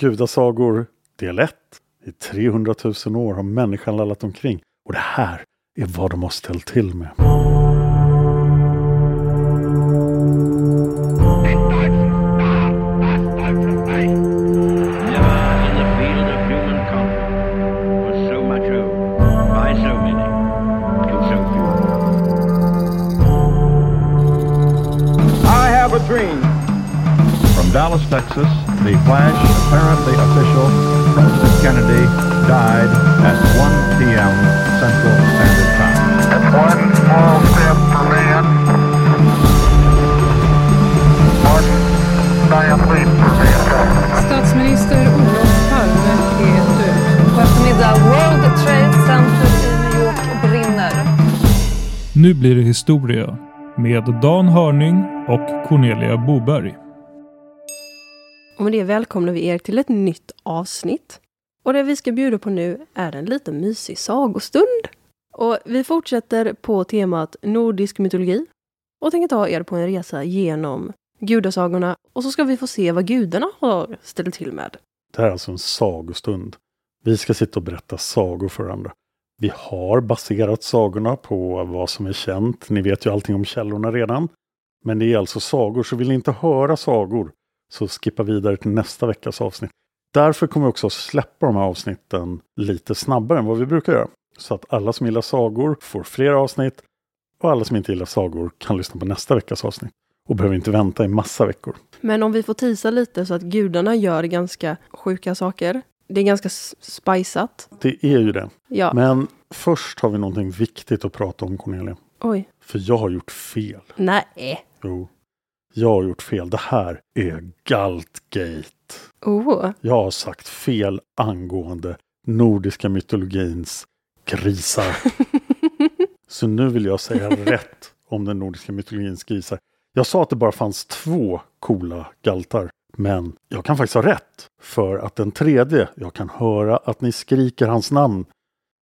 Gudasagor del 1. I 300 000 år har människan lallat omkring och det här är vad de har ställt till med. From Dallas, Texas, the flash, apparently official, President Kennedy died at 1 p.m. Central Standard Time. It's one small step for man, one giant leap for mankind. Statsminister Olof Palme är död. På eftermiddag, World Trade Center i New York brinner. Nu blir det historia med Dan Hörning och Cornelia Boberg. Och med det välkomnar vi er till ett nytt avsnitt. Och det vi ska bjuda på nu är en liten mysig sagostund. Och vi fortsätter på temat nordisk mytologi och tänker ta er på en resa genom gudasagorna och så ska vi få se vad gudarna har ställt till med. Det här är alltså en sagostund. Vi ska sitta och berätta sagor för varandra. Vi har baserat sagorna på vad som är känt. Ni vet ju allting om källorna redan. Men det är alltså sagor, så vill ni inte höra sagor så skippa vidare till nästa veckas avsnitt. Därför kommer vi också släppa de här avsnitten lite snabbare än vad vi brukar göra. Så att alla som gillar sagor får fler avsnitt och alla som inte gillar sagor kan lyssna på nästa veckas avsnitt och behöver inte vänta i massa veckor. Men om vi får tisa lite så att gudarna gör ganska sjuka saker. Det är ganska spiceat. Det är ju det. Ja. Men först har vi någonting viktigt att prata om Cornelia. Oj. För jag har gjort fel. Nej. Jo. Jag har gjort fel. Det här är Galtgate. Oh. Jag har sagt fel angående nordiska mytologins grisar. Så nu vill jag säga rätt om den nordiska mytologins grisar. Jag sa att det bara fanns två coola galtar. Men jag kan faktiskt ha rätt. För att den tredje, jag kan höra att ni skriker hans namn.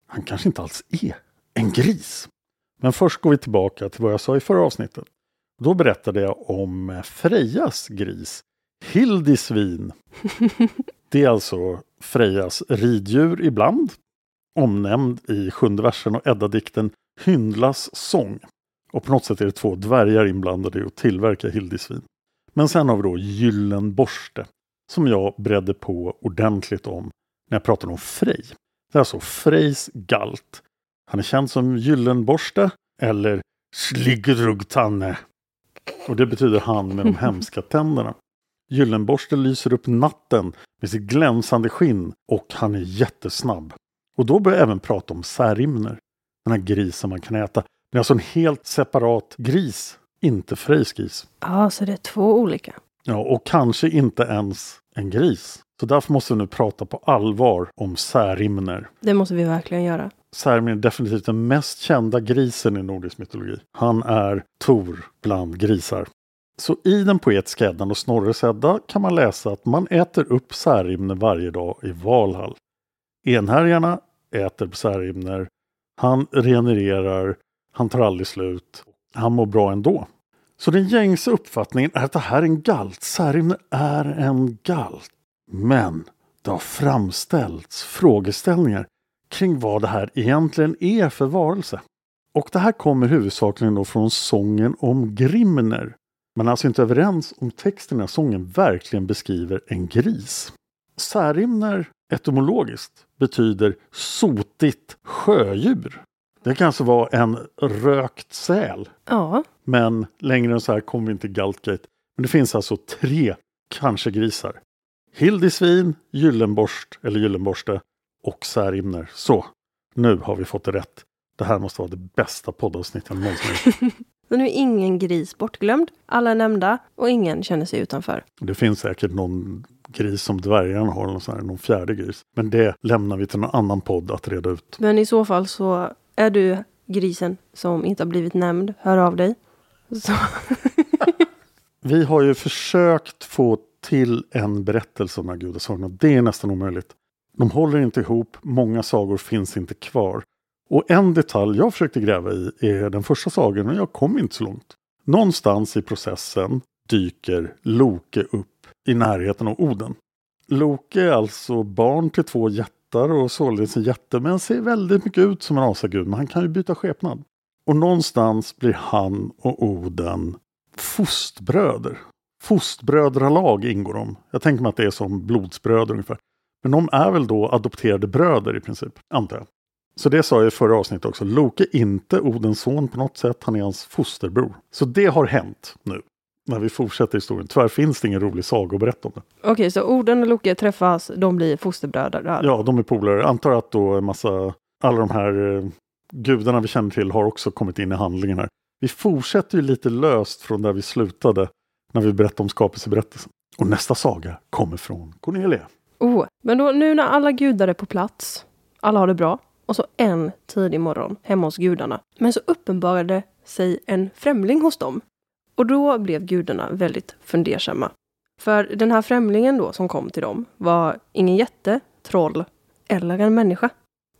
Han kanske inte alls är en gris. Men först går vi tillbaka till vad jag sa i förra avsnittet. Då berättade jag om Frejas gris, Hildisvin. Det är alltså Frejas riddjur ibland, omnämnd i sjunde versen och Edda-dikten Hyndlas sång. Och på något sätt är det två dvärgar inblandade i att tillverka Hildisvin. Men sen har vi då Gyllenborste, som jag bredde på ordentligt om när jag pratade om Frej. Det är alltså Frejs galt. Han är känd som Gyllenborste eller Sliggrugtanne. Och det betyder han med de hemska tänderna. Gyllenborste lyser upp natten med sitt glänsande skinn och han är jättesnabb. Och då börjar jag även prata om särimner. Den här grisen man kan äta. Det är alltså en helt separat gris, inte Frejs gris. Ja, så det är två olika. Ja, och kanske inte ens en gris. Så därför måste vi nu prata på allvar om särimner. Det måste vi verkligen göra. Särimner är definitivt den mest kända grisen i nordisk mytologi. Han är Tor bland grisar. Så i den poetiska Eddan och Snorres Edda kan man läsa att man äter upp särimner varje dag i Valhall. Enhärjarna äter särimner. Han regenererar. Han tar aldrig slut. Han mår bra ändå. Så den gängse uppfattningen är att det här är en galt. Särimner är en galt. Men det har framställts frågeställningar kring vad det här egentligen är för varelse. Och det här kommer huvudsakligen då från sången om Grimner. Man är alltså inte överens om texten här sången verkligen beskriver en gris. Särimner etymologiskt betyder sotigt sjödjur. Det kan alltså vara en rökt säl. Ja, Men längre än så här kommer vi inte Galtgate. Men det finns alltså tre kanske grisar. Hildisvin, Gyllenborst eller Gyllenborste och Särimner. Så, nu har vi fått det rätt. Det här måste vara det bästa poddavsnittet jag någonsin så nu är ingen gris bortglömd. Alla är nämnda och ingen känner sig utanför. Det finns säkert någon gris som dvärgarna har, någon, sån här, någon fjärde gris. Men det lämnar vi till någon annan podd att reda ut. Men i så fall så är du grisen som inte har blivit nämnd. Hör av dig. Vi har ju försökt få till en berättelse om de här gudasagorna. Det är nästan omöjligt. De håller inte ihop, många sagor finns inte kvar. Och en detalj jag försökte gräva i är den första sagan, men jag kom inte så långt. Någonstans i processen dyker Loke upp i närheten av Oden. Loke är alltså barn till två jättar och således en jätte, men ser väldigt mycket ut som en asagud, men han kan ju byta skepnad. Och någonstans blir han och Oden fostbröder. Fostbrödralag ingår de. Jag tänker mig att det är som blodsbröder ungefär. Men de är väl då adopterade bröder i princip, antar jag. Så det sa jag i förra avsnittet också. Loke är inte Odens son på något sätt, han är hans fosterbror. Så det har hänt nu. När vi fortsätter historien. Tyvärr finns det ingen rolig saga att berätta om det. Okej, så Oden och Loke träffas, de blir fosterbröder. Ja, de är polare. Antar att då en massa, alla de här eh, gudarna vi känner till har också kommit in i handlingen här. Vi fortsätter ju lite löst från där vi slutade när vi berättade om skapelseberättelsen. Och nästa saga kommer från Cornelia. Oh, men då, nu när alla gudar är på plats, alla har det bra, och så en tidig morgon hemma hos gudarna. Men så uppenbarade sig en främling hos dem. Och då blev gudarna väldigt fundersamma. För den här främlingen då som kom till dem var ingen jätte, troll eller en människa.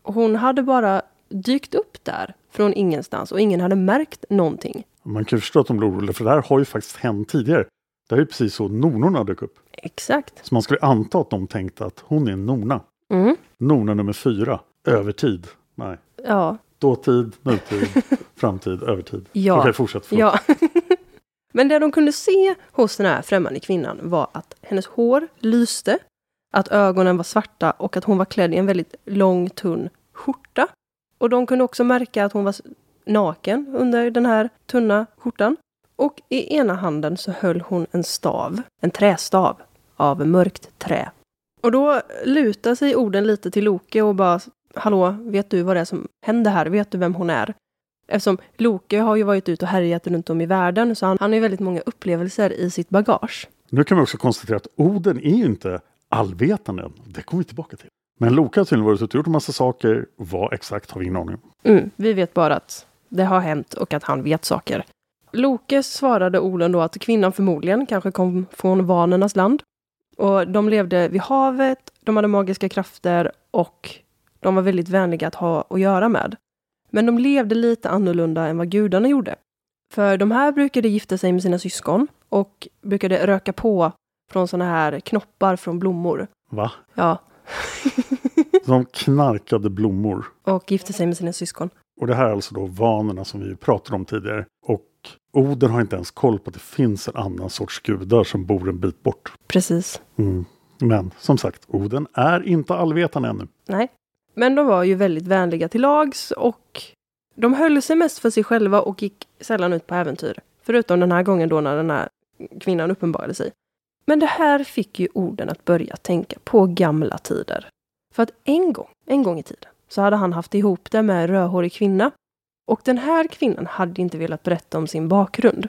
Och hon hade bara dykt upp där från ingenstans och ingen hade märkt någonting. Man kan ju förstå att de blev oroliga för det här har ju faktiskt hänt tidigare. Det är ju precis så nornorna dök upp. Exakt. Så man skulle anta att de tänkte att hon är en nona. Mm. Nona nummer fyra. Övertid. Nej. Ja, Dåtid, nutid, framtid, övertid. Ja. Okej, fortsätt. förlåt. Ja. Men det de kunde se hos den här främmande kvinnan var att hennes hår lyste, att ögonen var svarta och att hon var klädd i en väldigt lång tunn skjorta. Och de kunde också märka att hon var naken under den här tunna skjortan. Och i ena handen så höll hon en stav, en trästav av mörkt trä. Och då lutar sig orden lite till Loke och bara Hallå, vet du vad det är som händer här? Vet du vem hon är? Eftersom Loke har ju varit ute och härjat runt om i världen så han, han har ju väldigt många upplevelser i sitt bagage. Nu kan vi också konstatera att Oden är ju inte allvetande än. Det kommer vi tillbaka till. Men Loka har tydligen varit ute och gjort en massa saker. Vad exakt har vi ingen aning om. Mm, vi vet bara att det har hänt och att han vet saker. Loke svarade Olen då att kvinnan förmodligen kanske kom från vanernas land. Och de levde vid havet, de hade magiska krafter och de var väldigt vänliga att ha att göra med. Men de levde lite annorlunda än vad gudarna gjorde. För de här brukade gifta sig med sina syskon och brukade röka på från såna här knoppar från blommor. Va? Ja, De knarkade blommor. och gifte sig med sina syskon. Och det här är alltså då vanorna som vi pratade om tidigare. Och Oden har inte ens koll på att det finns en annan sorts gudar som bor en bit bort. Precis. Mm. Men som sagt, Oden är inte allvetande ännu. Nej. Men de var ju väldigt vänliga till lags och de höll sig mest för sig själva och gick sällan ut på äventyr. Förutom den här gången då när den här kvinnan uppenbarade sig. Men det här fick ju orden att börja tänka på gamla tider. För att en gång, en gång i tiden, så hade han haft ihop det med en rödhårig kvinna. Och den här kvinnan hade inte velat berätta om sin bakgrund.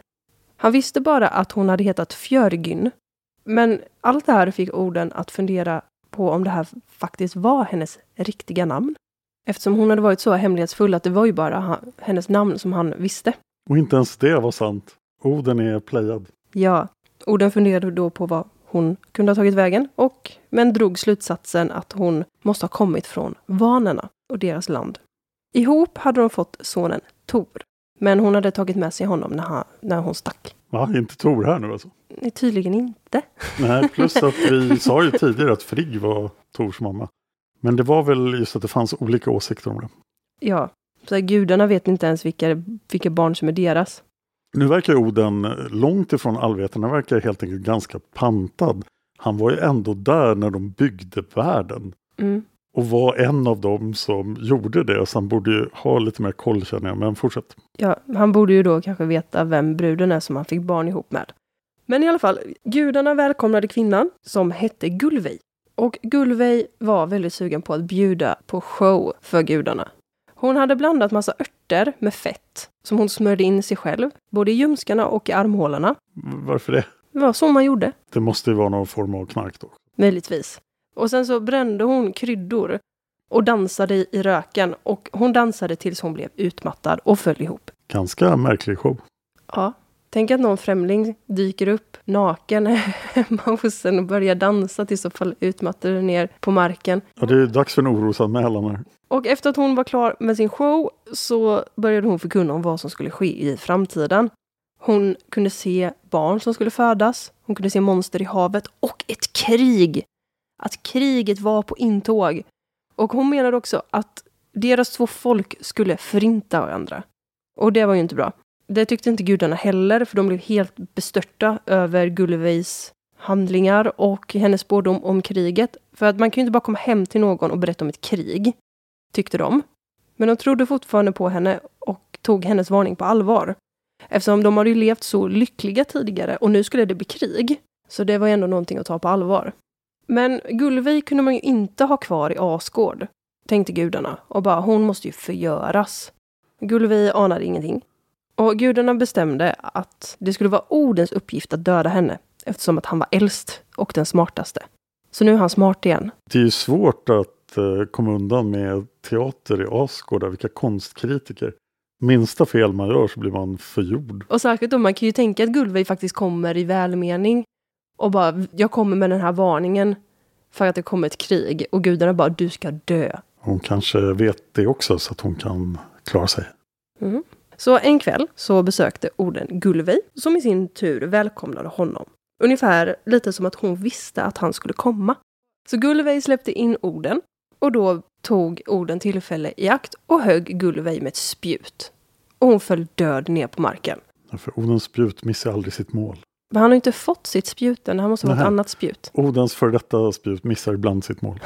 Han visste bara att hon hade hetat Fjörgyn. Men allt det här fick orden att fundera på om det här faktiskt var hennes riktiga namn. Eftersom hon hade varit så hemlighetsfull att det var ju bara hennes namn som han visste. Och inte ens det var sant. Oden är plejad. Ja, orden funderade då på vad hon kunde ha tagit vägen och men drog slutsatsen att hon måste ha kommit från vanerna och deras land. Ihop hade de fått sonen Tor, men hon hade tagit med sig honom när, han, när hon stack. Va? Inte Tor här nu alltså? Nej, tydligen inte. Nej, plus att vi sa ju tidigare att Frigg var Tors mamma. Men det var väl just att det fanns olika åsikter om det. Ja, så här, gudarna vet inte ens vilka, vilka barn som är deras. Nu verkar Oden långt ifrån allveten, han verkar helt enkelt ganska pantad. Han var ju ändå där när de byggde världen. Mm. Och var en av dem som gjorde det, så han borde ju ha lite mer koll känner jag. Men fortsätt. Ja, han borde ju då kanske veta vem bruden är som han fick barn ihop med. Men i alla fall, gudarna välkomnade kvinnan som hette Gulvej. Och Gulvej var väldigt sugen på att bjuda på show för gudarna. Hon hade blandat massa örter med fett som hon smörjde in sig själv, både i ljumskarna och i armhålorna. Varför det? Det var så man gjorde, Det måste ju vara någon form av knark då. möjligtvis. Och sen så brände hon kryddor och dansade i röken och hon dansade tills hon blev utmattad och föll ihop. Ganska märklig show. Ja, tänk att någon främling dyker upp naken hemma hos en och börjar dansa tills hon faller utmattad ner på marken. Ja, det är dags för en orosanmälan här. Och efter att hon var klar med sin show så började hon förkunna om vad som skulle ske i framtiden. Hon kunde se barn som skulle födas, hon kunde se monster i havet och ett krig! Att kriget var på intåg. Och hon menade också att deras två folk skulle förinta varandra. Och det var ju inte bra. Det tyckte inte gudarna heller, för de blev helt bestörta över Gullivejs handlingar och hennes spårdom om kriget. För att man kan ju inte bara komma hem till någon och berätta om ett krig, tyckte de. Men de trodde fortfarande på henne och tog hennes varning på allvar. Eftersom de hade ju levt så lyckliga tidigare och nu skulle det bli krig. Så det var ändå någonting att ta på allvar. Men Gullveig kunde man ju inte ha kvar i Asgård, tänkte gudarna. Och bara, hon måste ju förgöras. Gullveig anade ingenting. Och gudarna bestämde att det skulle vara Odens uppgift att döda henne, eftersom att han var äldst och den smartaste. Så nu är han smart igen. Det är ju svårt att eh, komma undan med teater i Asgård, vilka konstkritiker. Minsta fel man gör så blir man förgjord. Och särskilt då, man kan ju tänka att Gullveig faktiskt kommer i välmening och bara, jag kommer med den här varningen för att det kommer ett krig och gudarna bara, du ska dö. Hon kanske vet det också så att hon kan klara sig. Mm. Så en kväll så besökte Oden Gullveig som i sin tur välkomnade honom. Ungefär lite som att hon visste att han skulle komma. Så Gullveig släppte in Oden och då tog Oden tillfälle i akt och högg Gullveig med ett spjut. Och hon föll död ner på marken. Ja, För Odens spjut missar aldrig sitt mål. Men han har inte fått sitt spjut än, han måste vara ett annat spjut. Odens för detta spjut missar ibland sitt mål.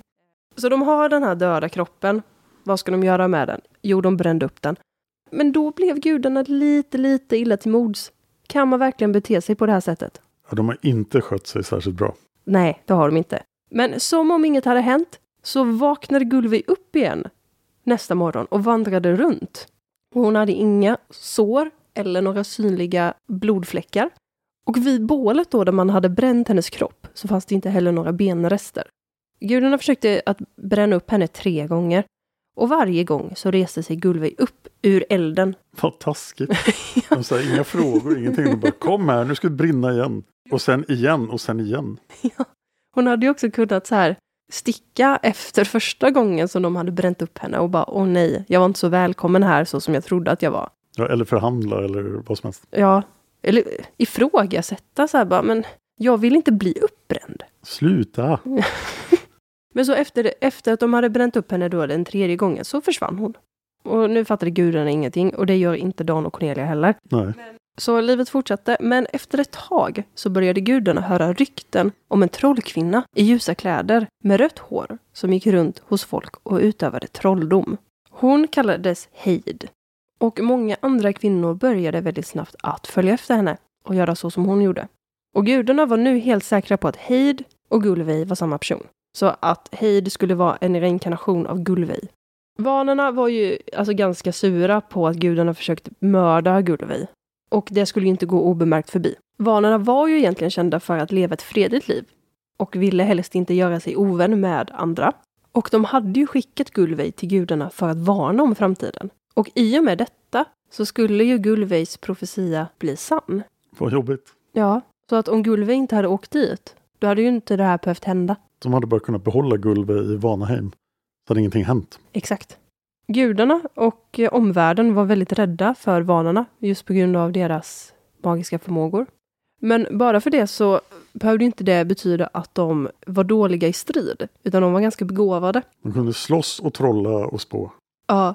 Så de har den här döda kroppen. Vad ska de göra med den? Jo, de brände upp den. Men då blev gudarna lite, lite illa till mods. Kan man verkligen bete sig på det här sättet? Ja, de har inte skött sig särskilt bra. Nej, det har de inte. Men som om inget hade hänt så vaknade Gullveig upp igen nästa morgon och vandrade runt. Hon hade inga sår eller några synliga blodfläckar. Och vid bålet då där man hade bränt hennes kropp så fanns det inte heller några benrester. Gudarna försökte att bränna upp henne tre gånger. Och varje gång så reste sig Gullveig upp ur elden. Vad taskigt. De säger inga frågor, ingenting. De bara kom här, nu ska det brinna igen. Och sen igen och sen igen. Hon hade ju också kunnat så här sticka efter första gången som de hade bränt upp henne och bara åh nej, jag var inte så välkommen här så som jag trodde att jag var. Ja, eller förhandla eller vad som helst. Ja, eller ifrågasätta så här bara, men jag vill inte bli uppbränd. Sluta! Men så efter, efter att de hade bränt upp henne då den tredje gången så försvann hon. Och nu fattade gudarna ingenting och det gör inte Dan och Cornelia heller. Nej. Så livet fortsatte, men efter ett tag så började gudarna höra rykten om en trollkvinna i ljusa kläder med rött hår som gick runt hos folk och utövade trolldom. Hon kallades Heid. Och många andra kvinnor började väldigt snabbt att följa efter henne och göra så som hon gjorde. Och gudarna var nu helt säkra på att Heid och Gullveig var samma person. Så att Heid skulle vara en reinkarnation av Gullveig. Vanerna var ju alltså ganska sura på att gudarna försökte mörda Gullveig. Och det skulle ju inte gå obemärkt förbi. Vanerna var ju egentligen kända för att leva ett fredligt liv och ville helst inte göra sig ovän med andra. Och de hade ju skickat Gullveig till gudarna för att varna om framtiden. Och i och med detta så skulle ju Gullveigs profetia bli sann. Vad jobbigt. Ja, så att om Gullveig inte hade åkt dit, då hade ju inte det här behövt hända. De hade bara kunnat behålla Gullveig i Vanaheim. Så hade ingenting hänt. Exakt. Gudarna och eh, omvärlden var väldigt rädda för vanorna just på grund av deras magiska förmågor. Men bara för det så behövde inte det betyda att de var dåliga i strid, utan de var ganska begåvade. De kunde slåss och trolla och spå. Ja,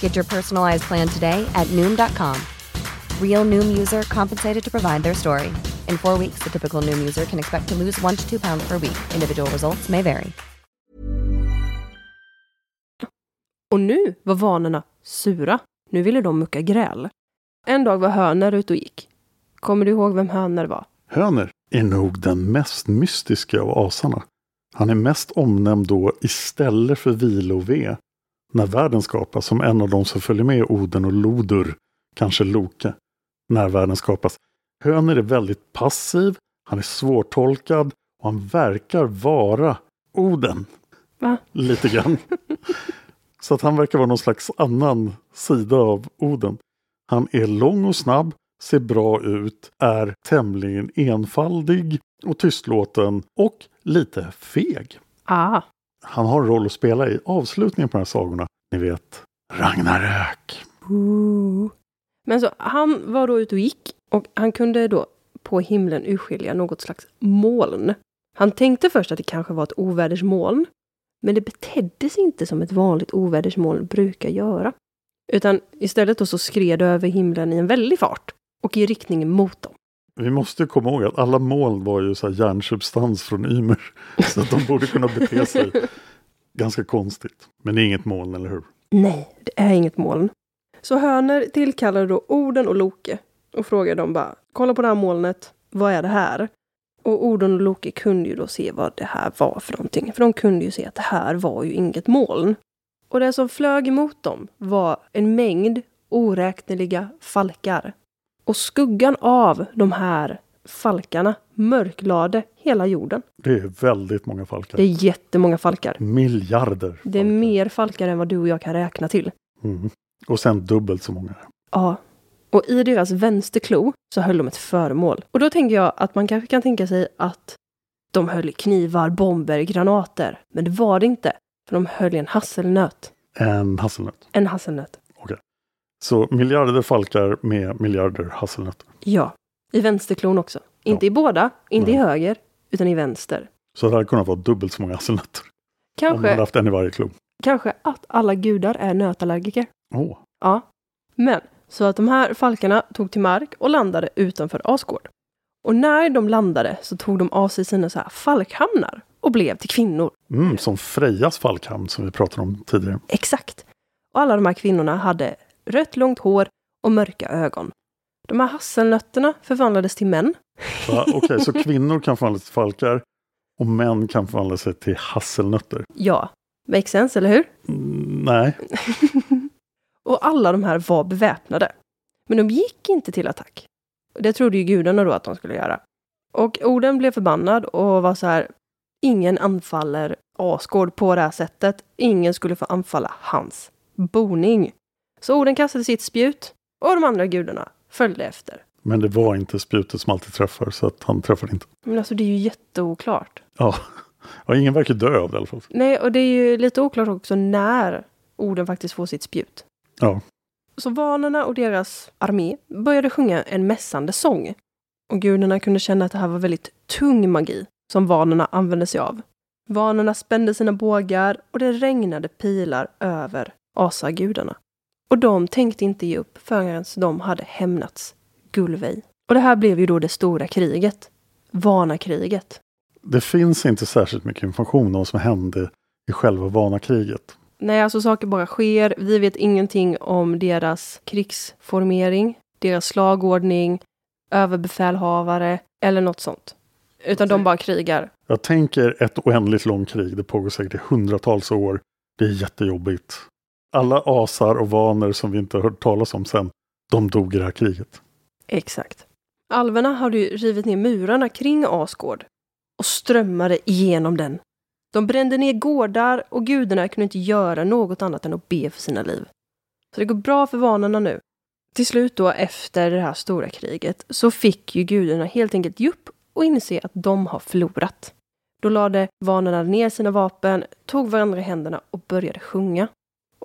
Get your personalized plan today at Noom.com. Real Noom user compensated to provide their story. In four weeks, the typical Noom user can expect to lose one to two pounds per week. Individual results may vary. Och nu var vanorna sura. Nu ville de mucka gräl. En dag var Höner ute och gick. Kommer du ihåg vem Höner var? Höner är nog den mest mystiska av asarna. Han är mest omnämnd då istället för Vilove, när världen skapas, som en av de som följer med Oden och Lodur, kanske Loke, när världen skapas. Höner är väldigt passiv, han är svårtolkad och han verkar vara Oden. Va? Lite grann. Så att han verkar vara någon slags annan sida av Oden. Han är lång och snabb, ser bra ut, är tämligen enfaldig och tystlåten och lite feg. Ah, han har en roll att spela i avslutningen på de här sagorna. Ni vet, Ragnarök. Ooh. Men så han var då ute och gick och han kunde då på himlen urskilja något slags moln. Han tänkte först att det kanske var ett ovädersmoln. Men det betedde sig inte som ett vanligt ovädersmoln brukar göra. Utan istället då så skred det över himlen i en väldig fart och i riktning mot dem. Vi måste komma ihåg att alla moln var ju så här järnsubstans från Ymer. Så att de borde kunna bete sig ganska konstigt. Men det är inget moln, eller hur? Nej, det är inget moln. Så Hörner tillkallade då Oden och Loke och frågade dem bara, kolla på det här molnet, vad är det här? Och Oden och Loke kunde ju då se vad det här var för någonting. För de kunde ju se att det här var ju inget moln. Och det som flög emot dem var en mängd oräkneliga falkar. Och skuggan av de här falkarna mörklade hela jorden. Det är väldigt många falkar. Det är jättemånga falkar. Miljarder. Det är mer falkar än vad du och jag kan räkna till. Mm. Och sen dubbelt så många. Ja. Och i deras vänsterklo så höll de ett föremål. Och då tänker jag att man kanske kan tänka sig att de höll knivar, bomber, granater. Men det var det inte. För de höll i en hasselnöt. En hasselnöt. En hasselnöt. Så miljarder falkar med miljarder hasselnötter. Ja. I vänsterklon också. Inte i båda, inte i höger, utan i vänster. Så det hade kunnat vara dubbelt så många hasselnötter. Om man Kanske, hade haft en i varje klo. kanske att alla gudar är nötallergiker. Åh, Ja. Men, så att de här falkarna tog till mark och landade utanför Asgård. Och när de landade så tog de av sig sina så här falkhamnar och blev till kvinnor. mm, som Frejas falkhamn som vi pratade om tidigare. Exakt. Och alla de här kvinnorna hade rött långt hår och mörka ögon. De här hasselnötterna förvandlades till män. Va? Okej, så kvinnor kan förvandla sig till falkar och män kan förvandla sig till hasselnötter. Ja, makes sense, eller hur? Mm, nej, Och alla de här var beväpnade. Men de gick inte till attack. Det trodde ju gudarna då att de skulle göra. Och Oden blev förbannad och var så här, ingen anfaller Asgård på det här sättet. Ingen skulle få anfalla hans boning. Så Oden kastade sitt spjut och de andra gudarna följde efter. men det var inte spjutet som alltid träffar så att han träffade inte. Men alltså det är ju jätteoklart. Ja, ja ingen verkar dö av det i alla fall. Nej, och det är ju lite oklart också när Oden faktiskt får sitt spjut. Ja, Så vanorna och deras armé började sjunga en mässande sång. Och gudarna kunde känna att det här var väldigt tung magi som vanorna använde sig av. Vanorna spände sina bågar och det regnade pilar över asagudarna. Och de tänkte inte ge upp förrän de hade hämnats Gulvej. Och det här blev ju då det stora kriget. Vanakriget. det finns inte särskilt mycket information om vad som hände i själva Vanakriget. Nej, alltså saker bara sker. Vi vet ingenting om deras krigsformering, deras slagordning, överbefälhavare eller något sånt. Utan de bara krigar. Jag tänker ett oändligt långt krig. Det pågår säkert i hundratals år. Det är jättejobbigt. Alla asar och vaner som vi inte har hört talas om sen, de dog i det här kriget. Exakt. Alverna hade ju rivit ner murarna kring Asgård och strömmade igenom den. De brände ner gårdar och gudarna kunde inte göra något annat än att be för sina liv. Så det går bra för vanorna nu. Till slut då efter det här stora kriget så fick ju gudarna helt enkelt ge upp och inse att de har förlorat. Då lade vanorna ner sina vapen, tog varandra i händerna och började sjunga.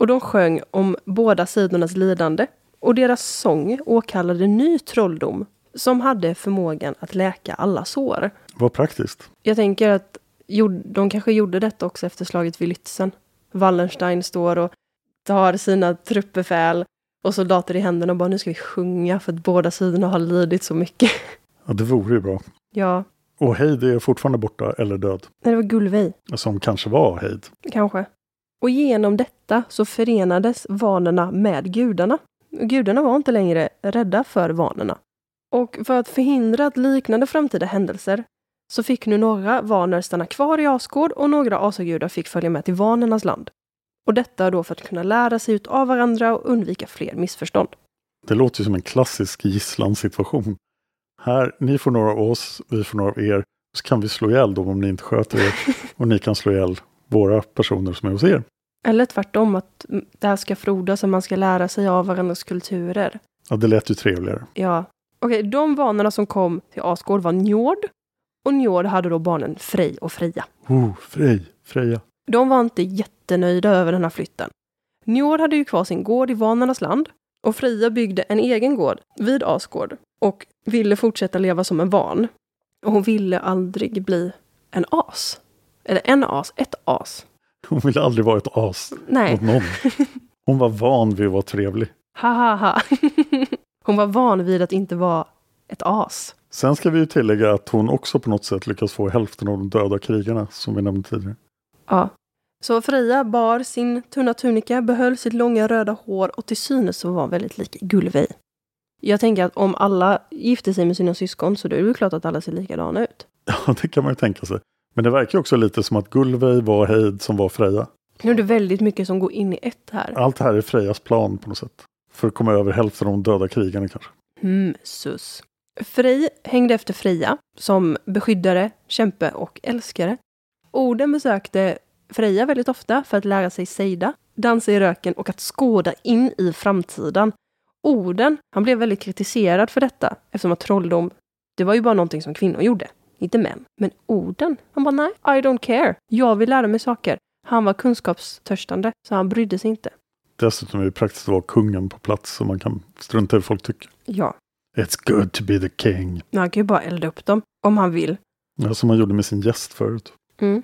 Och de sjöng om båda sidornas lidande och deras sång åkallade ny trolldom som hade förmågan att läka alla sår. Vad praktiskt. Jag tänker att de kanske gjorde detta också efter slaget vid Lützen. Wallenstein står och tar sina truppbefäl och soldater i händerna och bara nu ska vi sjunga för att båda sidorna har lidit så mycket. Ja, det vore ju bra. ja, Och Heid är fortfarande borta eller död. nej, det var Gullveig. Som kanske var Heid. Kanske. Och genom detta så förenades vanorna med gudarna. Gudarna var inte längre rädda för vanorna. Och för att förhindra att liknande framtida händelser så fick nu några vaner stanna kvar i Asgård och några asagudar fick följa med till vanernas land. Och detta då för att kunna lära sig ut av varandra och undvika fler missförstånd. Det låter ju som en klassisk gisslansituation. Här, ni får några av oss, vi får några av er. Så kan vi slå ihjäl dem om ni inte sköter er. Och ni kan slå ihjäl våra personer som är hos er. Eller tvärtom, att det här ska frodas och man ska lära sig av varandras kulturer. Ja, det lät ju trevligare. Ja. Okej, de vanorna som kom till Asgård var Njord. Och Njord hade då barnen Frej och Freja. Oh, Frej, Freja. De var inte jättenöjda över den här flytten. Njord hade ju kvar sin gård i vanornas land och Freja byggde en egen gård vid Asgård och ville fortsätta leva som en van. Och hon ville aldrig bli en as. Eller en as, ett as. Hon ville aldrig vara ett as Nej. mot någon. Hon var van vid att vara trevlig. Ha ha ha. Hon var van vid att inte vara ett as. Sen ska vi ju tillägga att hon också på något sätt lyckas få hälften av de döda krigarna som vi nämnde tidigare. Ja. Så Freja bar sin tunna tunika, behöll sitt långa röda hår och till synes så var väldigt lik Gullveig. Jag tänker att om alla gifter sig med sina syskon så då är det ju klart att alla ser likadana ut. Ja, det kan man ju tänka sig. Men det verkar också lite som att Gullveig var Heid som var Freja. Nu är det väldigt mycket som går in i ett här. Allt det här är Frejas plan på något sätt. För att komma över hälften av de döda krigarna kanske. Hmm, sus. Frej hängde efter Freja som beskyddare, kämpe och älskare. Oden besökte Freja väldigt ofta för att lära sig sejda, dansa i röken och att skåda in i framtiden. Oden, han blev väldigt kritiserad för detta eftersom att trolldom, det var ju bara någonting som kvinnor gjorde, inte män. Men Oden, han bara nej, I don't care. Jag vill lära mig saker. Han var kunskapstörstande, så han brydde sig inte. Dessutom är det praktiskt att vara kungen på plats så man kan strunta i vad folk tycker. Ja, It's good to be the king. men han kan ju bara elda upp dem om han vill. Ja, som man gjorde med sin gäst förut. Mm.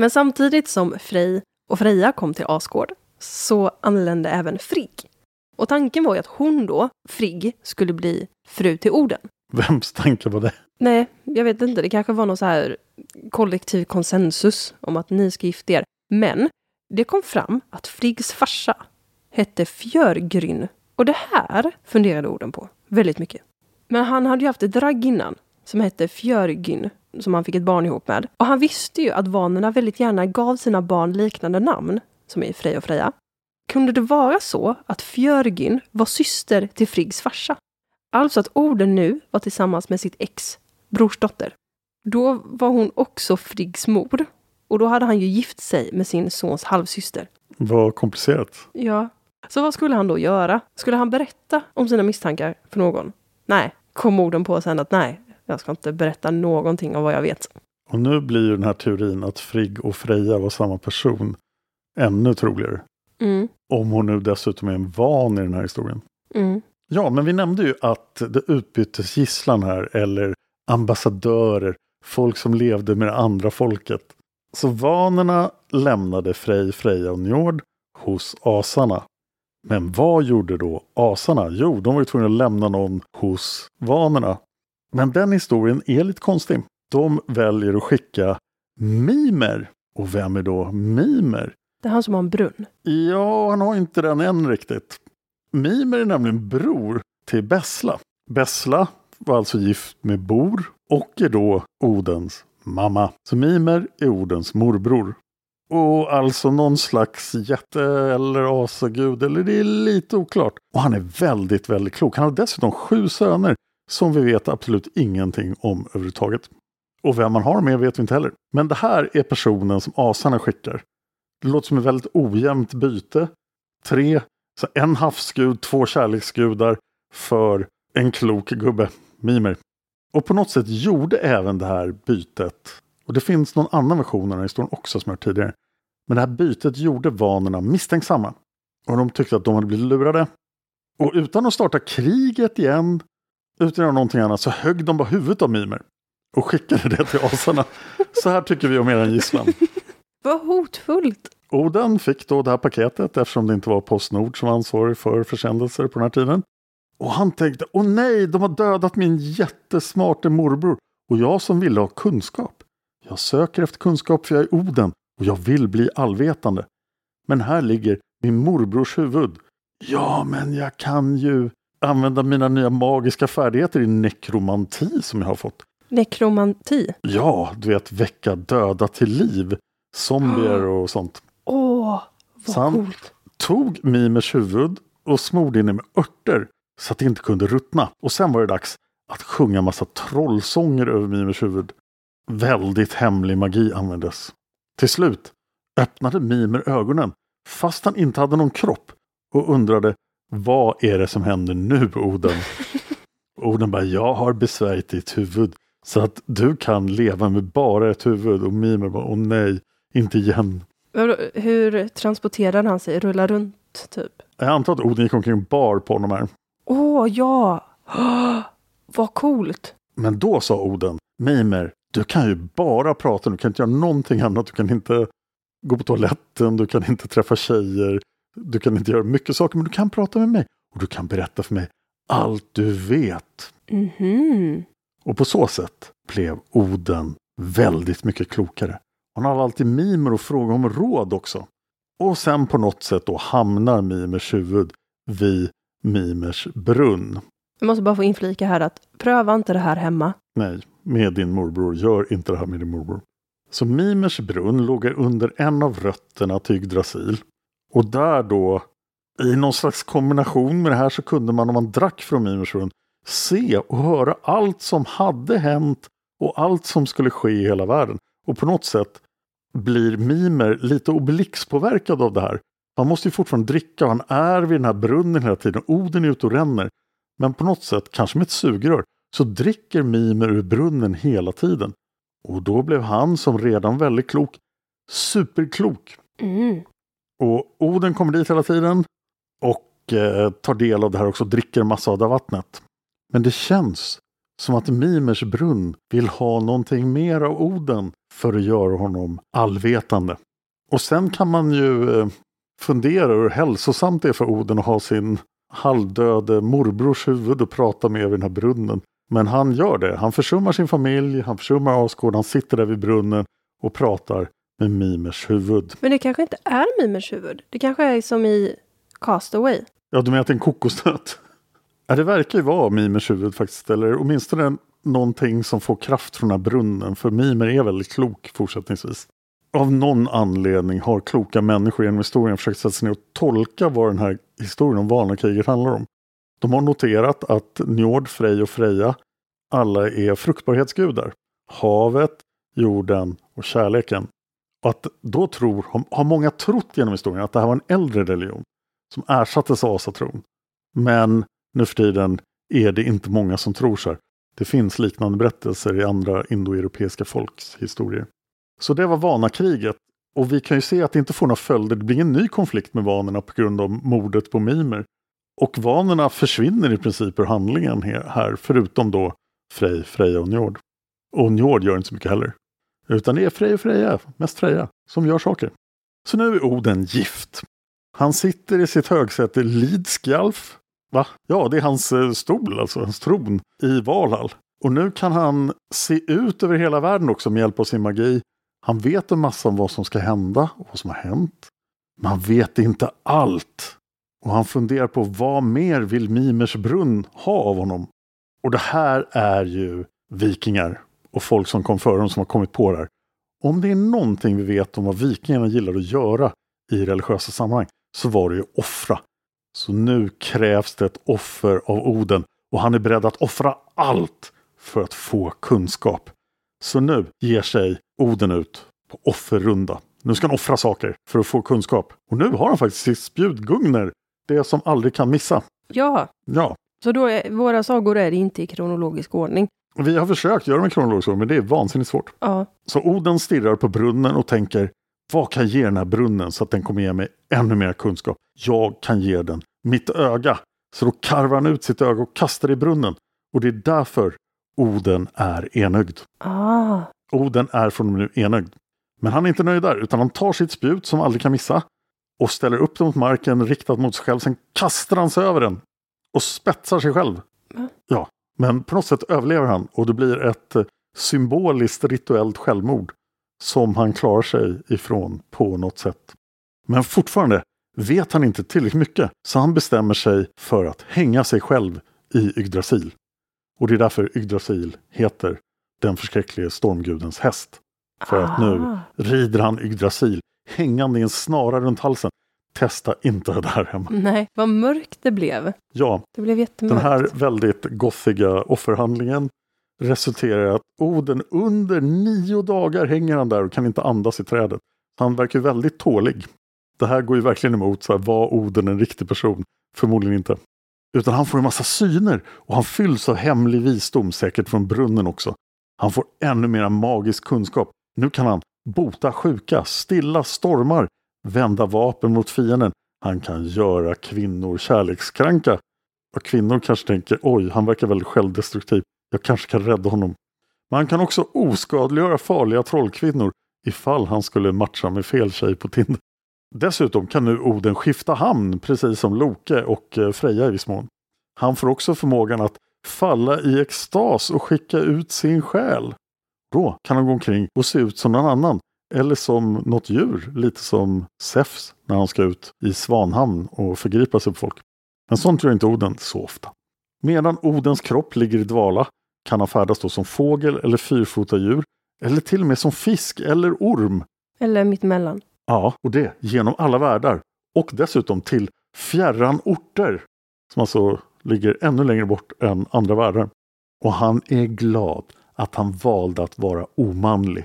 Men samtidigt som Frej och Freja kom till Asgård så anlände även Frigg. Och tanken var ju att hon då, Frigg, skulle bli fru till Oden. Vems tanke var det? Nej, jag vet inte. Det kanske var någon så här kollektiv konsensus om att ni ska gifta er. Men det kom fram att Friggs farsa hette Fjörgryn. Och det här funderade orden på väldigt mycket. Men han hade ju haft ett drag innan som hette Fjörgyn som han fick ett barn ihop med. Och han visste ju att vanerna väldigt gärna gav sina barn liknande namn, som är Frej och Freja. Kunde det vara så att Fjörgyn var syster till Friggs farsa? Alltså att Oden nu var tillsammans med sitt ex brorsdotter. Då var hon också Friggs mor. Och då hade han ju gift sig med sin sons halvsyster. Vad komplicerat. Ja. Så vad skulle han då göra? Skulle han berätta om sina misstankar för någon? Nej, kom orden på sen att nej, jag ska inte berätta någonting om vad jag vet. Och nu blir ju den här teorin att Frigg och Freja var samma person ännu troligare. Mm, Om hon nu dessutom är en van i den här historien. mm, Ja, men vi nämnde ju att det utbyttes gisslan här, eller ambassadörer, folk som levde med det andra folket. Så vanerna lämnade Frej, Freja och Njord hos asarna. Men vad gjorde då asarna? Jo, de var ju tvungna att lämna någon hos vanerna. Men den historien är lite konstig. De väljer att skicka mimer. Och vem är då mimer? Det är han som har en brunn. Ja, han har inte den än riktigt. Mimer är nämligen bror till Bessla. Bessla var alltså gift med Bor och är då Odens mamma. Så Mimer är Odens morbror. Och alltså någon slags jätte eller asagud, eller det är lite oklart. Och han är väldigt, väldigt klok. Han har dessutom sju söner som vi vet absolut ingenting om överhuvudtaget. Och vem man har med vet vi inte heller. Men det här är personen som asarna skickar. Det låter som ett väldigt ojämnt byte. Tre, så en havsgud, två kärleksgudar för en klok gubbe, Mimer. Och på något sätt gjorde även det här bytet, och det finns någon annan version av den här historien också som jag hört tidigare. Men det här bytet gjorde vanerna misstänksamma. Och de tyckte att de hade blivit lurade. Och utan att starta kriget igen, utan att göra någonting annat, så högg de bara huvudet av Mimer. Och skickade det till asarna. Så här tycker vi om eran gisslan. Vad hotfullt! Oden fick då det här paketet eftersom det inte var Postnord som var ansvarig för försändelser på den här tiden. Och han tänkte, åh nej, de har dödat min jättesmarte morbror och jag som ville ha kunskap. Jag söker efter kunskap för jag är Oden och jag vill bli allvetande. Men här ligger min morbrors huvud. Ja, men jag kan ju använda mina nya magiska färdigheter i nekromanti som jag har fått. Nekromanti? Ja, du vet väcka döda till liv. Zombier och sånt. Åh, vad Så han coolt! tog Mimers huvud och smorde in det med örter så att det inte kunde ruttna. Och sen var det dags att sjunga massa trollsånger över Mimers huvud. Väldigt hemlig magi användes. Till slut öppnade Mimer ögonen fast han inte hade någon kropp och undrade vad är det som händer nu Oden? Oden bara, jag har besvärjt ditt huvud så att du kan leva med bara ett huvud. Och Mimer bara, åh nej, inte igen. Hur transporterar han sig? Rullar runt, typ? Jag antar att Oden gick omkring bar på honom här. Åh, ja! Åh, vad coolt! Men då sa Oden, Mimer, du kan ju bara prata, du kan inte göra någonting annat, du kan inte gå på toaletten, du kan inte träffa tjejer, du kan inte göra mycket saker, men du kan prata med mig. Och du kan berätta för mig allt du vet. Mhm. Och på så sätt blev Oden väldigt mycket klokare. Han hade alltid Mimer och fråga om råd också. Och sen på något sätt då hamnar Mimers huvud vid Mimers brunn. Jag måste bara få inflika här att pröva inte det här hemma. Nej, med din morbror. Gör inte det här med din morbror. Så Mimers brunn låg under en av rötterna till Yggdrasil. Och där då, i någon slags kombination med det här så kunde man om man drack från Mimers brunn se och höra allt som hade hänt och allt som skulle ske i hela världen. Och på något sätt blir Mimer lite Obelix-påverkad av det här. Han måste ju fortfarande dricka och han är vid den här brunnen hela tiden. Oden är ute och ränner. Men på något sätt, kanske med ett sugrör, så dricker Mimer ur brunnen hela tiden. Och då blev han som redan väldigt klok superklok. Mm. Och Oden kommer dit hela tiden och eh, tar del av det här också, dricker massa av det vattnet. Men det känns som att Mimers brunn vill ha någonting mer av Oden för att göra honom allvetande. Och sen kan man ju eh, fundera hur hälsosamt det är för Oden att ha sin halvdöde morbrors huvud och prata med vid den här brunnen. Men han gör det. Han försummar sin familj, han försummar Asgård, han sitter där vid brunnen och pratar med Mimers huvud. Men det kanske inte är Mimers huvud. Det kanske är som i Castaway. Ja, du menar att det är en kokosnöt? Ja, det verkar ju vara Mimers huvud faktiskt. Eller åtminstone någonting som får kraft från den här brunnen. För Mimer är väldigt klok fortsättningsvis. Av någon anledning har kloka människor genom historien försökt sätta sig ner och tolka vad den här historien om Valnakriget handlar om. De har noterat att Njord, Frej och Freja alla är fruktbarhetsgudar. Havet, jorden och kärleken. Och att då tror, har många trott genom historien att det här var en äldre religion som ersattes av asatron. Men nu för tiden är det inte många som tror så här. Det finns liknande berättelser i andra indoeuropeiska folks historier. Så det var vanakriget. Och vi kan ju se att det inte får några följder. Det blir en ny konflikt med vanerna på grund av mordet på Mimer. Och vanerna försvinner i princip ur handlingen här, förutom då Frej, Freja och Njord. Och Njord gör inte så mycket heller. Utan det är Frej och Freja, mest Freja, som gör saker. Så nu är Oden gift. Han sitter i sitt högsäte Lidskjalf. Va? Ja, det är hans eh, stol, alltså hans tron i Valhall. Och nu kan han se ut över hela världen också med hjälp av sin magi. Han vet en massa om vad som ska hända och vad som har hänt. Men han vet inte allt. Och han funderar på vad mer vill Mimers brunn ha av honom? Och det här är ju vikingar och folk som kom före dem som har kommit på det här. Om det är någonting vi vet om vad vikingarna gillade att göra i religiösa sammanhang så var det ju offra. Så nu krävs det ett offer av Oden och han är beredd att offra allt för att få kunskap. Så nu ger sig Oden ut på offerrunda. Nu ska han offra saker för att få kunskap. Och nu har han faktiskt sitt spjut Gungner, det som aldrig kan missa. Ja, Ja, så då är, våra sagor är inte i kronologisk ordning. vi har försökt göra med kronologisk ordning, men det är vansinnigt svårt. Ja, Så Oden stirrar på brunnen och tänker vad kan jag ge den här brunnen så att den kommer ge mig ännu mer kunskap? Jag kan ge den mitt öga. Så då karvar han ut sitt öga och kastar det i brunnen. Och det är därför Oden är enögd. ah, Oden är från och med nu enögd. Men han är inte nöjd där, utan han tar sitt spjut som aldrig kan missa och ställer upp det mot marken riktat mot sig själv. Sen kastar han sig över den och spetsar sig själv. Va? Ja, men på något sätt överlever han och det blir ett eh, symboliskt rituellt självmord som han klarar sig ifrån på något sätt. Men fortfarande vet han inte tillräckligt mycket så han bestämmer sig för att hänga sig själv i Yggdrasil. Och det är därför Yggdrasil heter den förskräcklige stormgudens häst. För att nu Ah. rider han Yggdrasil hängande i en snara runt halsen. Testa inte det där hemma. nej, vad mörkt det blev. Ja, Det blev den jättemörkt. här väldigt gothiga offerhandlingen resulterar i att Oden under nio dagar hänger han där och kan inte andas i trädet. Han verkar väldigt tålig. Det här går ju verkligen emot, så här, var Oden en riktig person? Förmodligen inte. Utan han får en massa syner och han fylls av hemlig visdom, säkert från brunnen också. Han får ännu mer magisk kunskap. Nu kan han bota sjuka, stilla stormar, vända vapen mot fienden. Han kan göra kvinnor kärlekskranka. Och kvinnor kanske tänker oj, han verkar väldigt självdestruktiv. Jag kanske kan rädda honom. Men han kan också oskadliggöra farliga trollkvinnor ifall han skulle matcha med fel tjej på Tinder. Dessutom kan nu Oden skifta hamn precis som Loke och eh, Freja i viss mån. Han får också förmågan att falla i extas och skicka ut sin själ. Då kan han gå omkring och se ut som någon annan. Eller som något djur, lite som Zeus när han ska ut i Svanhamn och förgripa sig på folk. Men sånt gör inte Oden så ofta. Medan Odens kropp ligger i dvala kan han färdas då som fågel eller fyrfota djur eller till och med som fisk eller orm. Eller mittemellan. Ja, och det genom alla världar. Och dessutom till fjärran orter. Som alltså ligger ännu längre bort än andra världar. Och han är glad att han valde att vara omanlig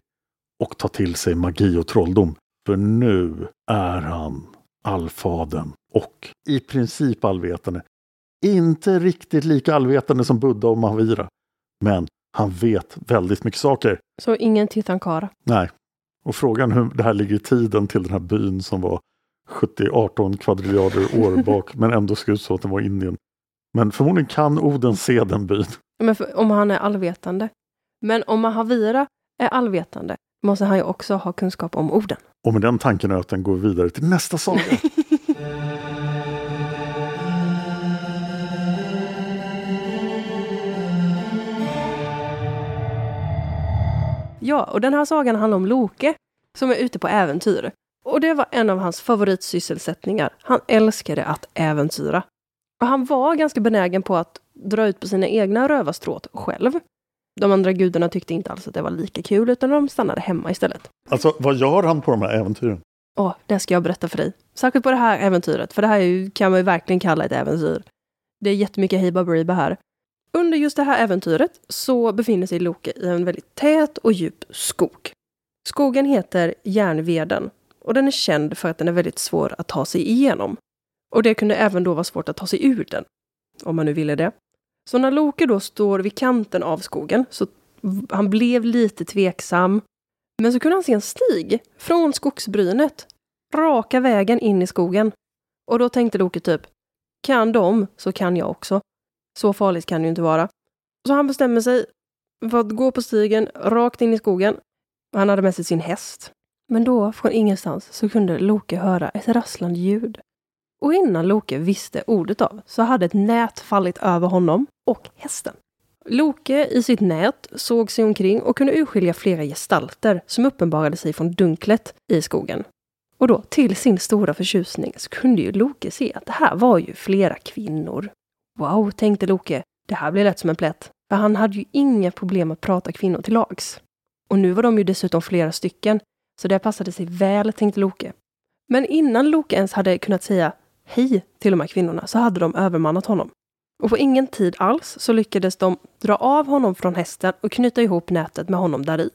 och ta till sig magi och trolldom. För nu är han allfaden och i princip allvetande. Inte riktigt lika allvetande som Buddha och Mahavira. Men han vet väldigt mycket saker. Så ingen Titankara. Nej. Och frågan hur det här ligger i tiden till den här byn som var 70-18 kvadriljarder år bak men ändå såg ut som att den var Indien. Men förmodligen kan Oden se den byn. Men för, om han är allvetande. Men om Mahavira är allvetande måste han ju också ha kunskap om orden. Och med den tankenöten går vi vidare till nästa saga. Ja, och den här sagan handlar om Loke som är ute på äventyr. Och det var en av hans favoritsysselsättningar. Han älskade att äventyra. Och han var ganska benägen på att dra ut på sina egna rövarstråt själv. De andra gudarna tyckte inte alls att det var lika kul, utan de stannade hemma istället. Alltså vad gör han på de här äventyren? Åh, det ska jag berätta för dig. Särskilt på det här äventyret, för det här ju, kan man ju verkligen kalla ett äventyr. Det är jättemycket hej baberiba här. Under just det här äventyret så befinner sig Loke i en väldigt tät och djup skog. Skogen heter Järnveden och den är känd för att den är väldigt svår att ta sig igenom. Och det kunde även då vara svårt att ta sig ur den, om man nu ville det. Så när Loke då står vid kanten av skogen, så han blev lite tveksam, men så kunde han se en stig från skogsbrynet, raka vägen in i skogen. Och då tänkte Loke typ, kan de så kan jag också. Så farligt kan det ju inte vara. Så han bestämmer sig för att gå på stigen rakt in i skogen. Han hade med sig sin häst. Men då, från ingenstans, så kunde Loke höra ett rasslande ljud. Och innan Loke visste ordet av så hade ett nät fallit över honom och hästen. Loke i sitt nät såg sig omkring och kunde urskilja flera gestalter som uppenbarade sig från dunklet i skogen. Och då, till sin stora förtjusning, så kunde ju Loke se att det här var ju flera kvinnor. Wow, tänkte Loke. Det här blir lätt som en plätt. För han hade ju inga problem att prata kvinnor till lags. Och nu var de ju dessutom flera stycken, så det passade sig väl, tänkte Loke. Men innan Loke ens hade kunnat säga hej till de här kvinnorna så hade de övermannat honom. Och på ingen tid alls så lyckades de dra av honom från hästen och knyta ihop nätet med honom där i.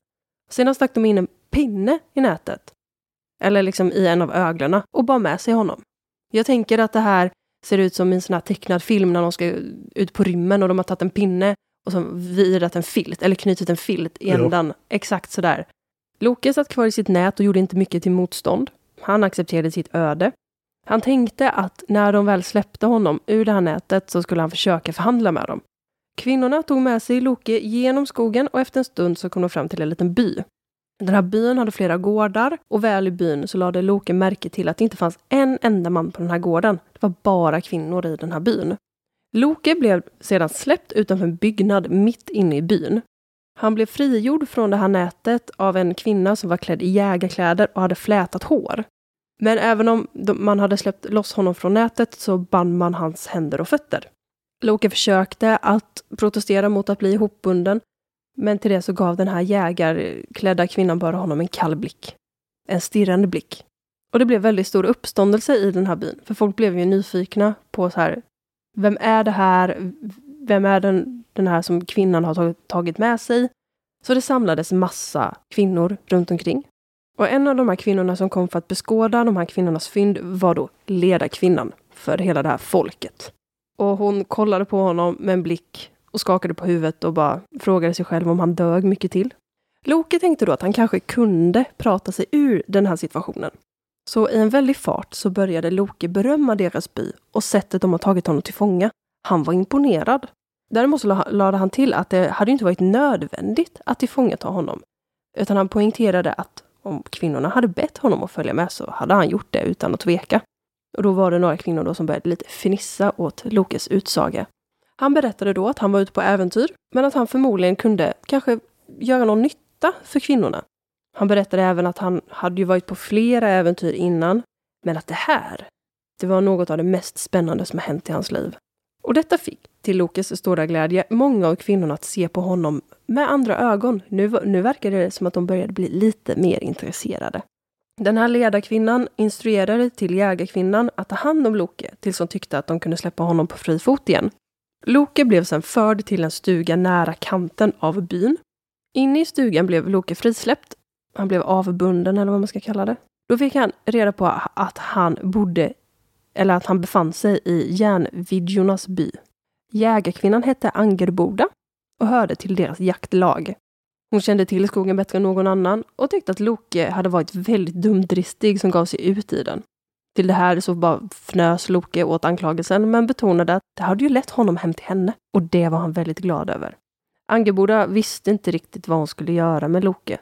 Sedan stack de in en pinne i nätet. Eller liksom i en av öglorna och bar med sig honom. Jag tänker att det här ser ut som en sån här tecknad film när de ska ut på rymmen och de har tagit en pinne och så virat en filt, eller knutit en filt i ändan. Ja. Exakt sådär. Loke satt kvar i sitt nät och gjorde inte mycket till motstånd. Han accepterade sitt öde. Han tänkte att när de väl släppte honom ur det här nätet så skulle han försöka förhandla med dem. Kvinnorna tog med sig Loke genom skogen och efter en stund så kom de fram till en liten by. Den här byn hade flera gårdar och väl i byn så lade Loke märke till att det inte fanns en enda man på den här gården. Det var bara kvinnor i den här byn. Loke blev sedan släppt utanför en byggnad mitt inne i byn. Han blev frigjord från det här nätet av en kvinna som var klädd i jägarkläder och hade flätat hår. Men även om man hade släppt loss honom från nätet så band man hans händer och fötter. Loke försökte att protestera mot att bli ihopbunden, men till det så gav den här jägarklädda kvinnan bara honom en kall blick. En stirrande blick. Och det blev väldigt stor uppståndelse i den här byn, för folk blev ju nyfikna på så här, vem är det här? Vem är den, den här som kvinnan har tagit med sig? Så det samlades massa kvinnor runt omkring. Och en av de här kvinnorna som kom för att beskåda de här kvinnornas fynd var då ledarkvinnan för hela det här folket. Och hon kollade på honom med en blick och skakade på huvudet och bara frågade sig själv om han dög mycket till. Loke tänkte då att han kanske kunde prata sig ur den här situationen. Så i en väldig fart så började Loke berömma deras by och sättet de har tagit honom till fånga. Han var imponerad. Däremot så lade han till att det hade inte varit nödvändigt att tillfångata honom. Utan han poängterade att om kvinnorna hade bett honom att följa med så hade han gjort det utan att tveka. Och då var det några kvinnor då som började lite fnissa åt Lokes utsaga. Han berättade då att han var ute på äventyr, men att han förmodligen kunde kanske göra någon nytta för kvinnorna. Han berättade även att han hade ju varit på flera äventyr innan, men att det här, det var något av det mest spännande som hänt i hans liv. Och detta fick, till Lokes stora glädje, många av kvinnorna att se på honom med andra ögon. Nu, nu verkade det som att de började bli lite mer intresserade. Den här ledarkvinnan instruerade till jägarkvinnan att ta hand om Loke tills hon tyckte att de kunde släppa honom på fri fot igen. Loke blev sedan förd till en stuga nära kanten av byn. Inne i stugan blev Loke frisläppt. Han blev avbunden eller vad man ska kalla det. Då fick han reda på att han bodde, eller att han befann sig i järnvidjornas by. Jägarkvinnan hette Angerboda och hörde till deras jaktlag. Hon kände till skogen bättre än någon annan och tyckte att Loke hade varit väldigt dumdristig som gav sig ut i den. Till det här så bara fnös Loke åt anklagelsen men betonade att det hade ju lett honom hem till henne och det var han väldigt glad över. Angeboda visste inte riktigt vad hon skulle göra med Loke.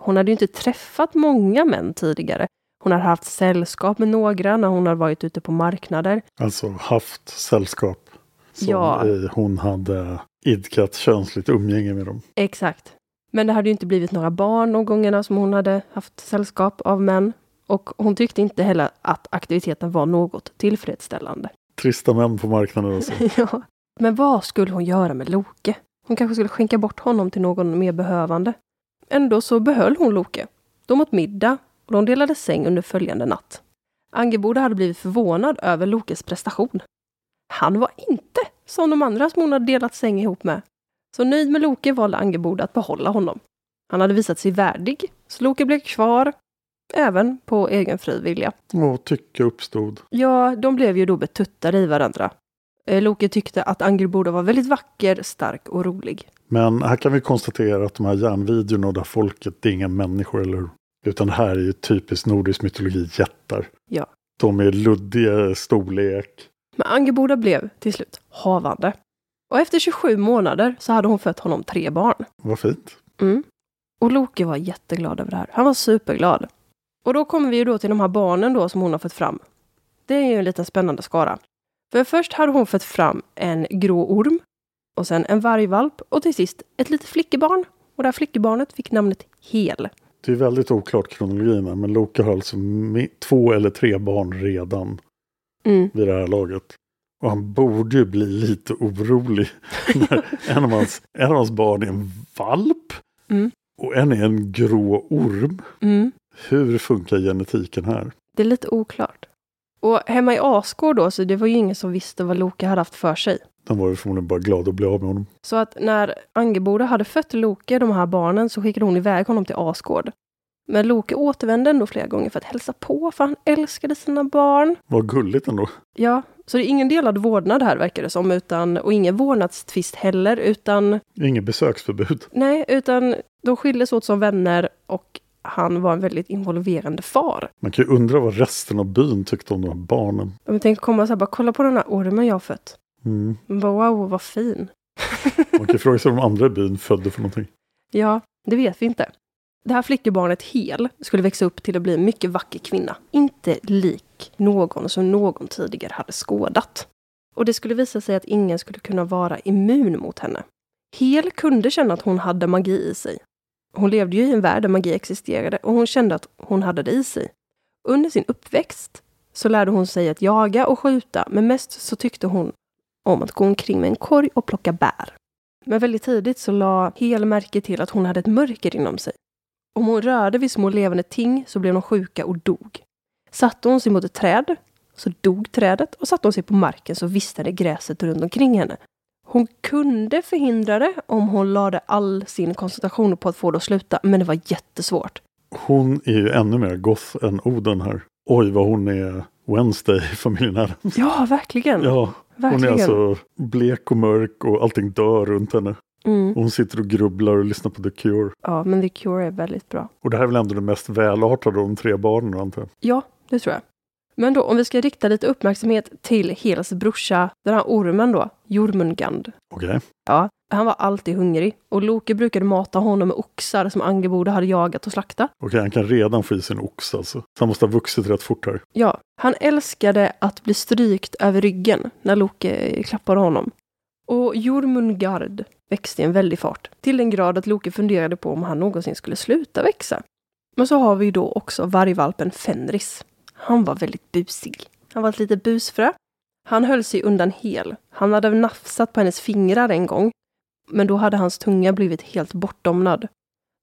Hon hade ju inte träffat många män tidigare. Hon hade haft sällskap med några när hon hade varit ute på marknader. Alltså haft sällskap. Som Ja. hon hade idkat könsligt umgänge med dem. Exakt. Men det hade ju inte blivit några barn de gångerna som hon hade haft sällskap av män. Och hon tyckte inte heller att aktiviteten var något tillfredsställande. Trista män på marknaden alltså. ja. Men vad skulle hon göra med Loke? Hon kanske skulle skänka bort honom till någon mer behövande. Ändå så behöll hon Loke. De åt middag och de delade säng under följande natt. Angeboda hade blivit förvånad över Lokes prestation. Han var inte som de andra som hon hade delat säng ihop med. Så nöjd med Loke valde Angeboda att behålla honom. Han hade visat sig värdig, så Loke blev kvar, även på egen fri vilja. Och tycke uppstod. Ja, de blev ju då betuttade i varandra. Eh, Loke tyckte att Angeboda var väldigt vacker, stark och rolig. Men här kan vi konstatera att de här järnvideorna här folket, det är inga människor, eller hur? Utan det här är ju typiskt nordisk mytologi, jättar. Ja. De är luddiga storlek. Men Angeboda blev till slut havande. Och efter 27 månader så hade hon fött honom tre barn. Vad fint. Mm. Och Loke var jätteglad över det här. Han var superglad. Och då kommer vi ju då till de här barnen då som hon har fött fram. Det är ju en liten spännande skara. För först hade hon fött fram en grå orm och sen en vargvalp och till sist ett litet flickebarn. Och det här flickebarnet fick namnet Hel. Det är väldigt oklart kronologin här, men Loke har alltså två eller tre barn redan Mm. vid det här laget. Och han borde ju bli lite orolig när en av hans, en av hans barn är en valp Mm. och en är en grå orm. Mm. Hur funkar genetiken här? Det är lite oklart. Och hemma i Asgård då, så det var ju ingen som visste vad Loke hade haft för sig. De var ju förmodligen bara glada att bli av med honom. Så att när Angeboda hade fött Loke, de här barnen, så skickade hon iväg honom till Asgård. Men Loke återvände ändå flera gånger för att hälsa på, för han älskade sina barn. Vad gulligt ändå. Ja, så det är ingen delad vårdnad här verkar det som, utan, och ingen vårdnadstvist heller, utan Inget besöksförbud. nej, utan de skildes åt som vänner och han var en väldigt involverande far. Man kan ju undra vad resten av byn tyckte om de här barnen. De tänkte komma så här, bara kolla på den här ormen jag har fött. Mm. Bara, wow, vad fin. Man kan fråga sig vad de andra i byn födde för någonting. Ja, det vet vi inte. Det här flickebarnet Hel skulle växa upp till att bli en mycket vacker kvinna. Inte lik någon som någon tidigare hade skådat. Och det skulle visa sig att ingen skulle kunna vara immun mot henne. Hel kunde känna att hon hade magi i sig. Hon levde ju i en värld där magi existerade och hon kände att hon hade det i sig. Under sin uppväxt så lärde hon sig att jaga och skjuta, men mest så tyckte hon om att gå omkring med en korg och plocka bär. Men väldigt tidigt så la Hel märke till att hon hade ett mörker inom sig. Om hon rörde vid små levande ting så blev de sjuka och dog. Satte hon sig mot ett träd så dog trädet och satte hon sig på marken så vissnade gräset runt omkring henne. Hon kunde förhindra det om hon lade all sin koncentration på att få det att sluta, men det var jättesvårt. Hon är ju ännu mer goth än Oden här. Oj vad hon är Wednesday i familjen Addams. Ja, verkligen. Ja, hon är verkligen. alltså blek och mörk och allting dör runt henne. Mm. Hon sitter och grubblar och lyssnar på The Cure. Ja, men The Cure är väldigt bra. Och det här är väl ändå det mest välartade av de tre barnen antar jag. Ja, det tror jag. Men då om vi ska rikta lite uppmärksamhet till Hels brorsa, den här ormen då, Jormungand. Okej. Ja, han var alltid hungrig och Loke brukade mata honom med oxar som Angeboda hade jagat och slaktat. Okej, han kan redan få i sig en ox alltså. Så han måste ha vuxit rätt fort här. Ja, han älskade att bli strykt över ryggen när Loke klappade honom. Och Jormungard växte i en väldig fart, till den grad att Loke funderade på om han någonsin skulle sluta växa. Men så har vi då också vargvalpen Fenris. Han var väldigt busig. Han var ett litet busfrö. Han höll sig undan hel. Han hade nafsat på hennes fingrar en gång, men då hade hans tunga blivit helt bortdomnad.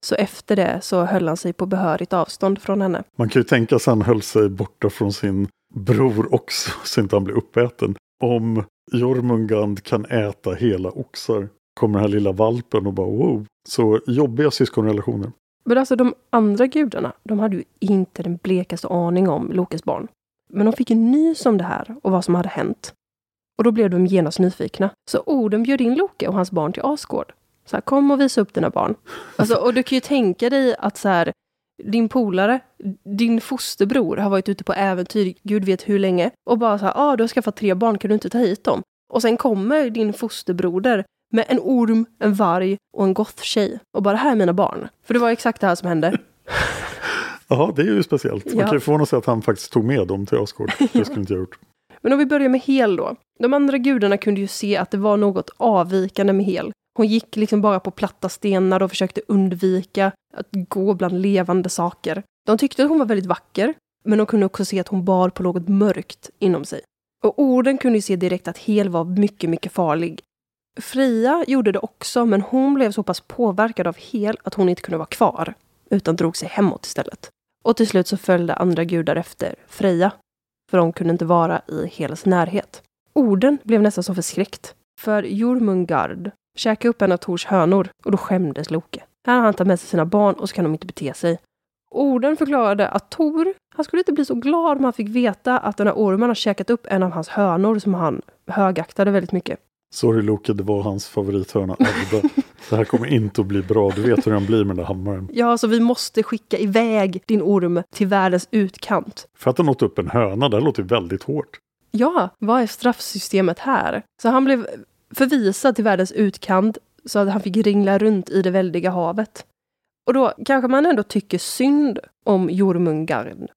Så efter det så höll han sig på behörigt avstånd från henne. Man kan ju tänka sig att han höll sig borta från sin bror också så inte han blir uppäten. Om Jormungand kan äta hela oxar kommer den här lilla valpen och bara wow. Så jobbiga syskonrelationer. Men alltså de andra gudarna, de hade ju inte den blekaste aning om Lokes barn. Men de fick ju nys om det här och vad som hade hänt. Och då blev de genast nyfikna. Så Oden bjöd in Loke och hans barn till Asgård. Så här, kom och visa upp dina barn. Alltså, och du kan ju tänka dig att så här, din polare, din fosterbror har varit ute på äventyr, gud vet hur länge. Och bara så här, ah, du har skaffat tre barn, kan du inte ta hit dem? Och sen kommer din fosterbroder med en orm, en varg och en goth-tjej. Och bara, här är mina barn. För det var exakt det här som hände. Ja, det är ju speciellt. Man Ja. kan ju förvåna sig att han faktiskt tog med dem till Asgård. Det skulle inte jag gjort. Men om vi börjar med Hel då. De andra gudarna kunde ju se att det var något avvikande med Hel. Hon gick liksom bara på platta stenar och försökte undvika att gå bland levande saker. De tyckte att hon var väldigt vacker, men de kunde också se att hon bar på något mörkt inom sig. Och orden kunde ju se direkt att Hel var mycket, mycket farlig. Freja gjorde det också, men hon blev så pass påverkad av Hel att hon inte kunde vara kvar, utan drog sig hemåt istället. Och till slut så följde andra gudar efter Freja, för de kunde inte vara i Hels närhet. Orden blev nästan som förskräckt, för Jormungard käkade upp en av Tors hönor och då skämdes Loke. Här har han tagit med sig sina barn och så kan de inte bete sig. Orden förklarade att Tor, han skulle inte bli så glad om han fick veta att den här ormen har käkat upp en av hans hönor som han högaktade väldigt mycket. Sorry Loke, det var hans favorithörna Adda. Det här kommer inte att bli bra. Du vet hur han blir med den där hammaren. Ja, så vi måste skicka iväg din orm till världens utkant. För att han åt upp en höna, det här låter väldigt hårt. Ja, vad är straffsystemet här? Så han blev förvisad till världens utkant så att han fick ringla runt i det väldiga havet. Och då kanske man ändå tycker synd om Jormungard.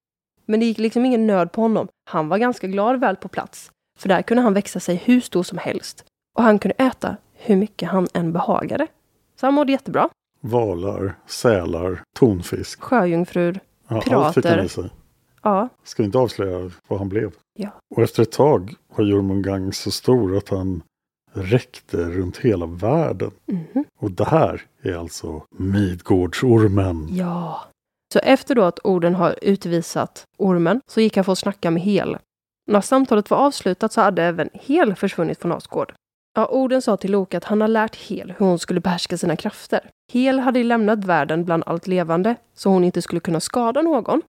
Men det gick liksom ingen nöd på honom. Han var ganska glad väl på plats. För där kunde han växa sig hur stor som helst. Och han kunde äta hur mycket han än behagade. Så han mådde jättebra. Valar, sälar, tonfisk. Sjöjungfrur, Ja, allt fick han pirater. i sig. Ja. Ska inte avslöja vad han blev? Ja. Och efter ett tag var Jormungand så stor att han räckte runt hela världen. Mhm. Och det här är alltså Midgårdsormen. Ja. Så efter då att orden har utvisat ormen så gick han för att snacka med Hel. När samtalet var avslutat så hade även Hel försvunnit från Asgård. Ja, orden sa till Loke att han har lärt Hel hur hon skulle behärska sina krafter. Hel hade lämnat världen bland allt levande så hon inte skulle kunna skada någon.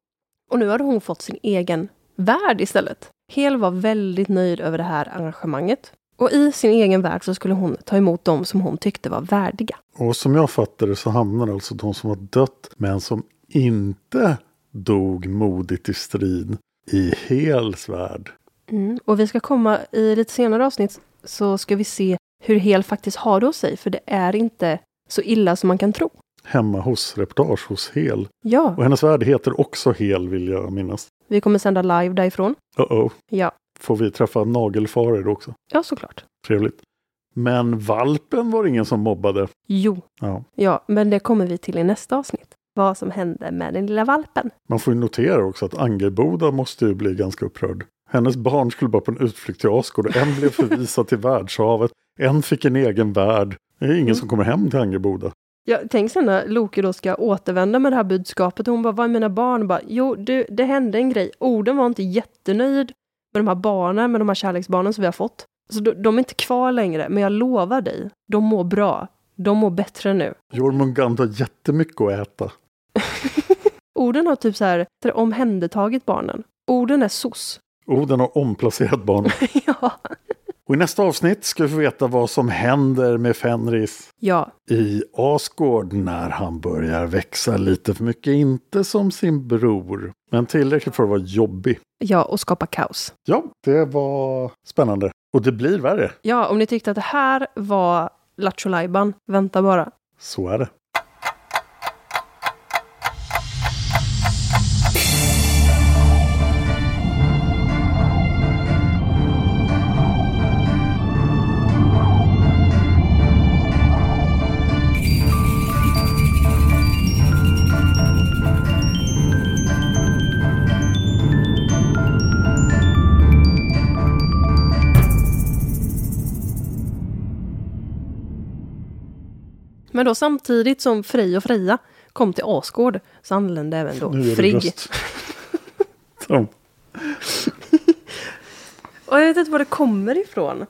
Och nu hade hon fått sin egen värld istället. Hel var väldigt nöjd över det här arrangemanget. Och i sin egen värld så skulle hon ta emot dem som hon tyckte var värdiga. Och som jag fattar det så hamnar alltså de som har dött men som inte dog modigt i strid i Hels värld. Mm. Och vi ska komma i lite senare avsnitt så ska vi se hur Hel faktiskt har det hos sig. För det är inte så illa som man kan tro. Hemma hos reportage hos Hel. Ja, Och hennes värld heter också Hel vill jag minnas. vi kommer sända live därifrån. Uh-oh. Ja, Får vi träffa nagelfarer också? ja såklart. Trevligt. Men valpen var det ingen som mobbade. Jo, Ja. ja, men det kommer vi till i nästa avsnitt. Vad som hände med den lilla valpen. Man får ju notera också att Angerboda måste ju bli ganska upprörd. Hennes barn skulle bara på en utflykt till Asgård en blev förvisad till världshavet. En fick en egen värld. Det är ingen Mm. som kommer hem till Angerboda. Ja, tänk sen när Loke då ska återvända med det här budskapet. Och hon bara, vad är mina barn? Bara, jo, du, det hände en grej. Orden var inte jättenöjd med de här barnen, med de här kärleksbarnen som vi har fått. Så de, de är inte kvar längre, men jag lovar dig, de mår bra. De mår bättre nu. Jormungand har jättemycket att äta. Orden har typ så här omhändertagit barnen. Orden är sos. Oden har omplacerat barnen. ja. Och i nästa avsnitt ska vi få veta vad som händer med Fenris Ja, i Asgård när han börjar växa lite för mycket. Inte som sin bror, men tillräckligt för att vara jobbig. ja, och skapa kaos. Ja, det var spännande. Och det blir värre. Ja, om ni tyckte att det här var Lattjo vänta bara. Så är det. Men då samtidigt som Frej och Freja kom till Asgård så anlände även då Frigg. Och jag vet inte var det kommer ifrån.